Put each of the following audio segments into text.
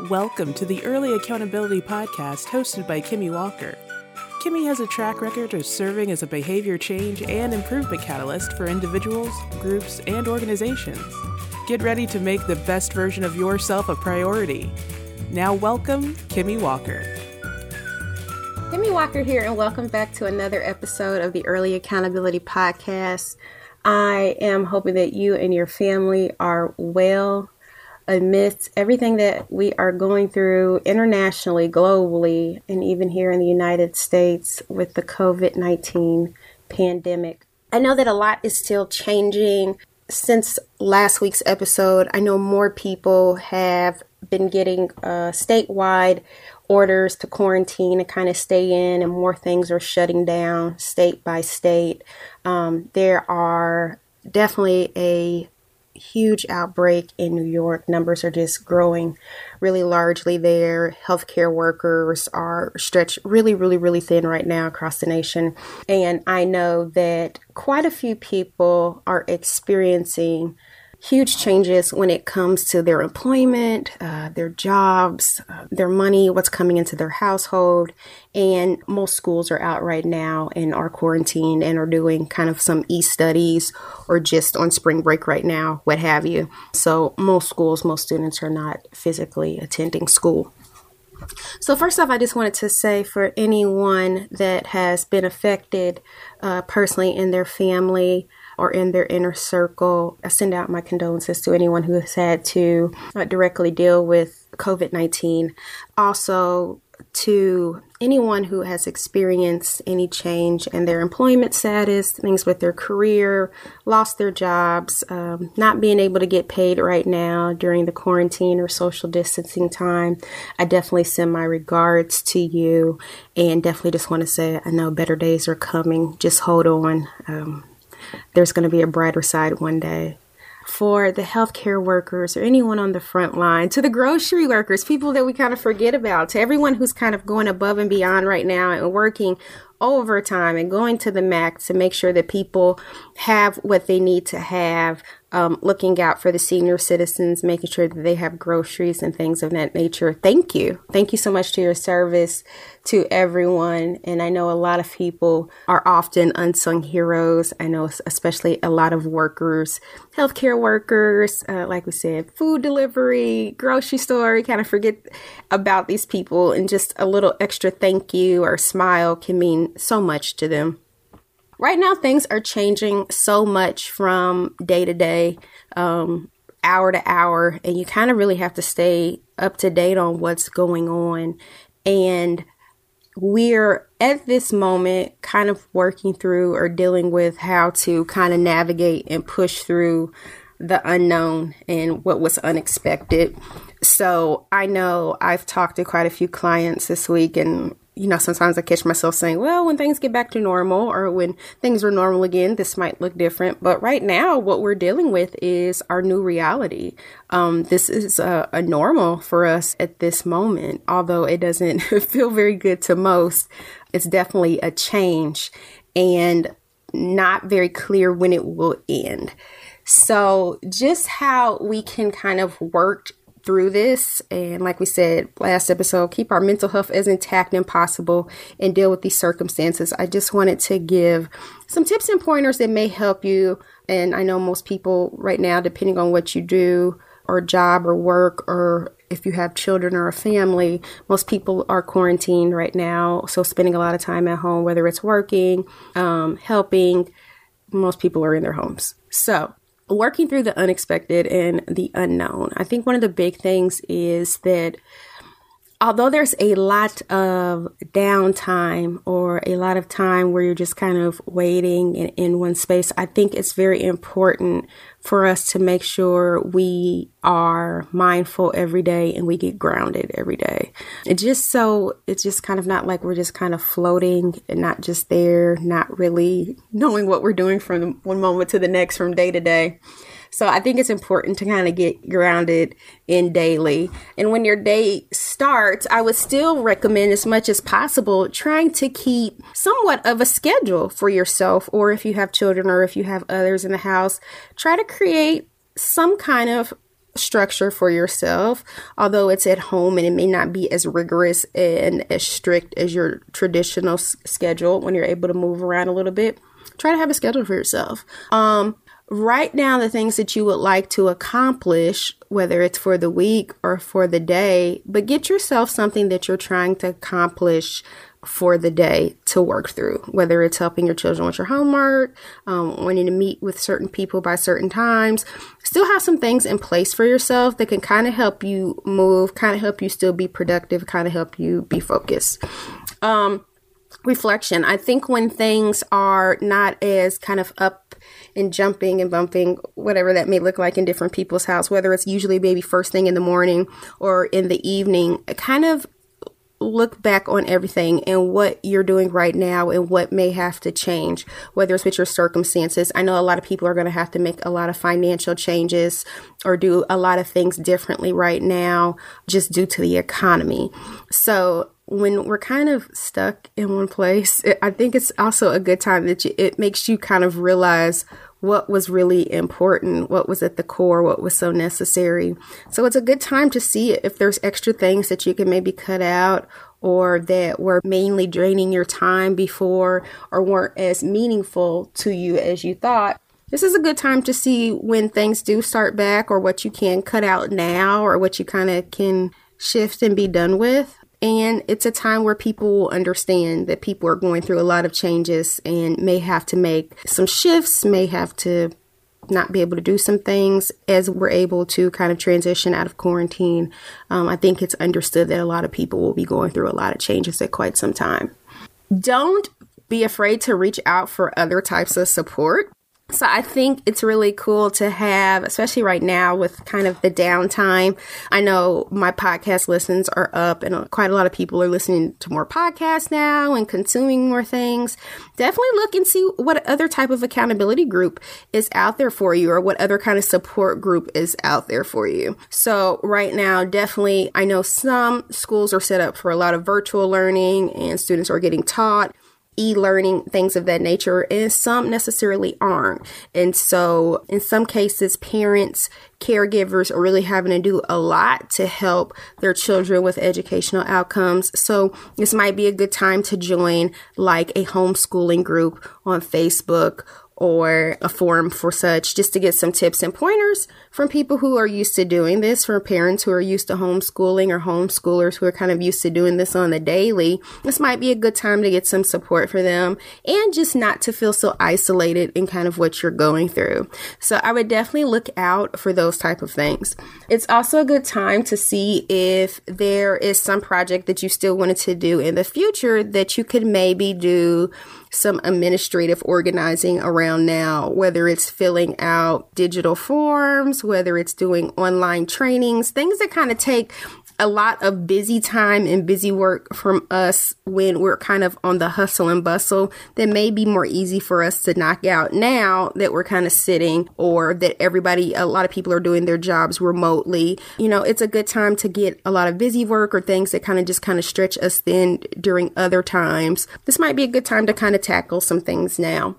Welcome to the Early Accountability Podcast hosted by Kimmy Walker. Kimmy has a track record of serving as a behavior change and improvement catalyst for individuals, groups, and organizations. Get ready to make the best version of yourself a priority. Now, welcome, Kimmy Walker. Kimmy Walker here, and welcome back to another episode of the Early Accountability Podcast. I am hoping that you and your family are well amidst everything that we are going through internationally, globally, and even here in the United States with the COVID 19 pandemic. I know that a lot is still changing. Since last week's episode, I know more people have been getting uh, statewide orders to quarantine and kind of stay in, and more things are shutting down state by state. Um, there are definitely a huge outbreak in New York. Numbers are just growing really largely there. Healthcare workers are stretched really, really, really thin right now across the nation. And I know that quite a few people are experiencing huge changes when it comes to their employment, uh, their jobs, uh, their money, what's coming into their household. And most schools are out right now and are quarantined and are doing kind of some e studies or just on spring break right now, what have you. So, most schools, most students are not physically attending school. So, first off, I just wanted to say for anyone that has been affected uh, personally in their family, or in their inner circle. I send out my condolences to anyone who has had to uh, directly deal with COVID 19. Also, to anyone who has experienced any change in their employment status, things with their career, lost their jobs, um, not being able to get paid right now during the quarantine or social distancing time, I definitely send my regards to you and definitely just want to say I know better days are coming. Just hold on. Um, there's going to be a brighter side one day. For the healthcare workers or anyone on the front line, to the grocery workers, people that we kind of forget about, to everyone who's kind of going above and beyond right now and working overtime and going to the max to make sure that people have what they need to have um, looking out for the senior citizens, making sure that they have groceries and things of that nature. Thank you. Thank you so much to your service to everyone. And I know a lot of people are often unsung heroes. I know, especially a lot of workers, healthcare workers, uh, like we said, food delivery, grocery store, kind of forget about these people. And just a little extra thank you or smile can mean so much to them right now things are changing so much from day to day, um, hour to hour, and you kind of really have to stay up to date on what's going on. And we're at this moment kind of working through or dealing with how to kind of navigate and push through the unknown and what was unexpected. So I know I've talked to quite a few clients this week and you know, sometimes I catch myself saying, well, when things get back to normal or when things are normal again, this might look different. But right now, what we're dealing with is our new reality. Um, this is a, a normal for us at this moment, although it doesn't feel very good to most. It's definitely a change and not very clear when it will end. So, just how we can kind of work through this. And like we said last episode, keep our mental health as intact and possible and deal with these circumstances. I just wanted to give some tips and pointers that may help you. And I know most people right now, depending on what you do, or job or work, or if you have children or a family, most people are quarantined right now. So spending a lot of time at home, whether it's working, um, helping, most people are in their homes. So working through the unexpected and the unknown. I think one of the big things is that although there's a lot of downtime or a lot of time where you're just kind of waiting in, in one space, I think it's very important for us to make sure we are mindful every day and we get grounded every day. It just so it's just kind of not like we're just kind of floating and not just there, not really knowing what we're doing from one moment to the next from day to day. So I think it's important to kind of get grounded in daily. And when your day starts, I would still recommend as much as possible trying to keep somewhat of a schedule for yourself or if you have children or if you have others in the house, try to create some kind of structure for yourself, although it's at home and it may not be as rigorous and as strict as your traditional s- schedule when you're able to move around a little bit. Try to have a schedule for yourself. Um, write down the things that you would like to accomplish, whether it's for the week or for the day, but get yourself something that you're trying to accomplish for the day to work through, whether it's helping your children with your homework, um, wanting to meet with certain people by certain times. Still have some things in place for yourself that can kind of help you move, kind of help you still be productive, kind of help you be focused. Um, reflection. I think when things are not as kind of up and jumping and bumping, whatever that may look like in different people's house, whether it's usually maybe first thing in the morning or in the evening, kind of look back on everything and what you're doing right now and what may have to change, whether it's with your circumstances. I know a lot of people are going to have to make a lot of financial changes or do a lot of things differently right now just due to the economy. So, when we're kind of stuck in one place, I think it's also a good time that you, it makes you kind of realize what was really important, what was at the core, what was so necessary. So it's a good time to see if there's extra things that you can maybe cut out or that were mainly draining your time before or weren't as meaningful to you as you thought. This is a good time to see when things do start back or what you can cut out now or what you kind of can shift and be done with. And it's a time where people will understand that people are going through a lot of changes and may have to make some shifts, may have to not be able to do some things as we're able to kind of transition out of quarantine. Um, I think it's understood that a lot of people will be going through a lot of changes at quite some time. Don't be afraid to reach out for other types of support. So I think it's really cool to have, especially right now with kind of the downtime. I know my podcast listens are up and quite a lot of people are listening to more podcasts now and consuming more things. Definitely look and see what other type of accountability group is out there for you or what other kind of support group is out there for you. So right now, definitely, I know some schools are set up for a lot of virtual learning and students are getting taught e-learning things of that nature and some necessarily aren't. And so in some cases parents caregivers are really having to do a lot to help their children with educational outcomes. So this might be a good time to join like a homeschooling group on facebook or a forum for such just to get some tips and pointers from people who are used to doing this, from parents who are used to homeschooling or homeschoolers who are kind of used to doing this on the daily. This might be a good time to get some support for them and just not to feel so isolated in kind of what you're going through. So I would definitely look out for those type of things. It's also a good time to see if there is some project that you still wanted to do in the future that you could maybe do some administrative organizing around now, whether it's filling out digital forms, whether it's doing online trainings, things that kind of take a lot of busy time and busy work from us when we're kind of on the hustle and bustle that may be more easy for us to knock out now that we're kind of sitting or that everybody, a lot of people are doing their jobs remotely. You know, it's a good time to get a lot of busy work or things that kind of just kind of stretch us thin during other times. This might be a good time to kind of tackle some things now.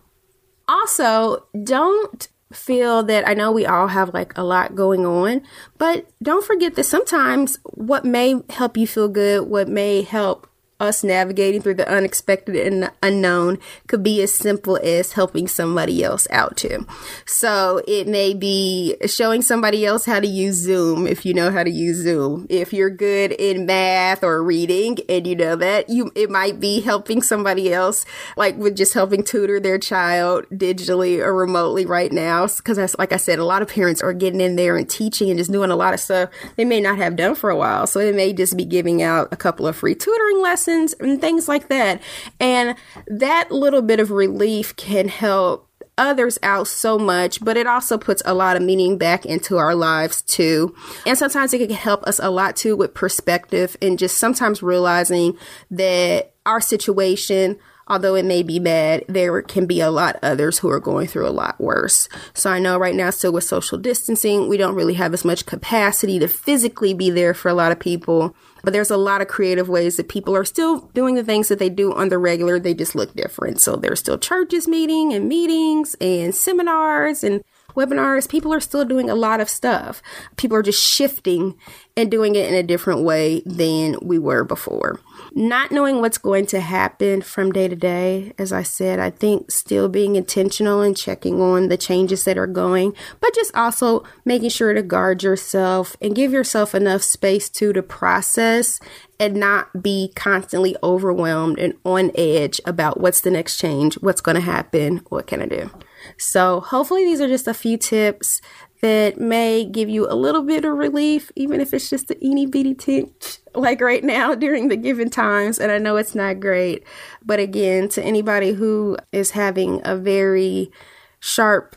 Also, don't feel that I know we all have like a lot going on, but don't forget that sometimes what may help you feel good, what may help us navigating through the unexpected and unknown could be as simple as helping somebody else out too. So it may be showing somebody else how to use Zoom if you know how to use Zoom. If you're good in math or reading and you know that, you it might be helping somebody else like with just helping tutor their child digitally or remotely right now because like I said a lot of parents are getting in there and teaching and just doing a lot of stuff they may not have done for a while. So it may just be giving out a couple of free tutoring lessons lessons and things like that. And that little bit of relief can help others out so much, but it also puts a lot of meaning back into our lives too. And sometimes it can help us a lot too with perspective and just sometimes realizing that our situation although it may be bad, there can be a lot others who are going through a lot worse. So I know right now, still with social distancing, we don't really have as much capacity to physically be there for a lot of people. But there's a lot of creative ways that people are still doing the things that they do on the regular. They just look different. So there's still churches meeting and meetings and seminars and webinars, people are still doing a lot of stuff. People are just shifting and doing it in a different way than we were before. Not knowing what's going to happen from day to day, as I said, I think still being intentional and checking on the changes that are going, but just also making sure to guard yourself and give yourself enough space to to process and not be constantly overwhelmed and on edge about what's the next change, what's going to happen, what can I do. So, hopefully, these are just a few tips that may give you a little bit of relief, even if it's just a teeny bitty tinge, like right now during the given times. And I know it's not great, but again, to anybody who is having a very sharp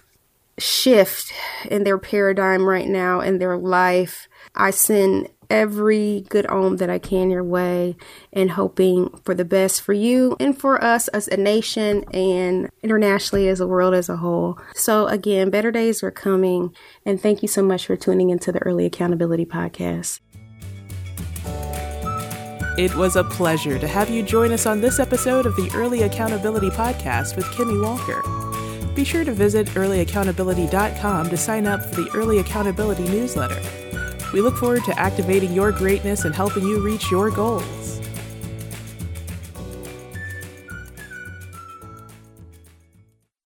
shift in their paradigm right now in their life, I send every good om that I can your way and hoping for the best for you and for us as a nation and internationally as a world as a whole. So, again, better days are coming. And thank you so much for tuning into the Early Accountability Podcast. It was a pleasure to have you join us on this episode of the Early Accountability Podcast with Kimmy Walker. Be sure to visit earlyaccountability.com to sign up for the Early Accountability newsletter. We look forward to activating your greatness and helping you reach your goals.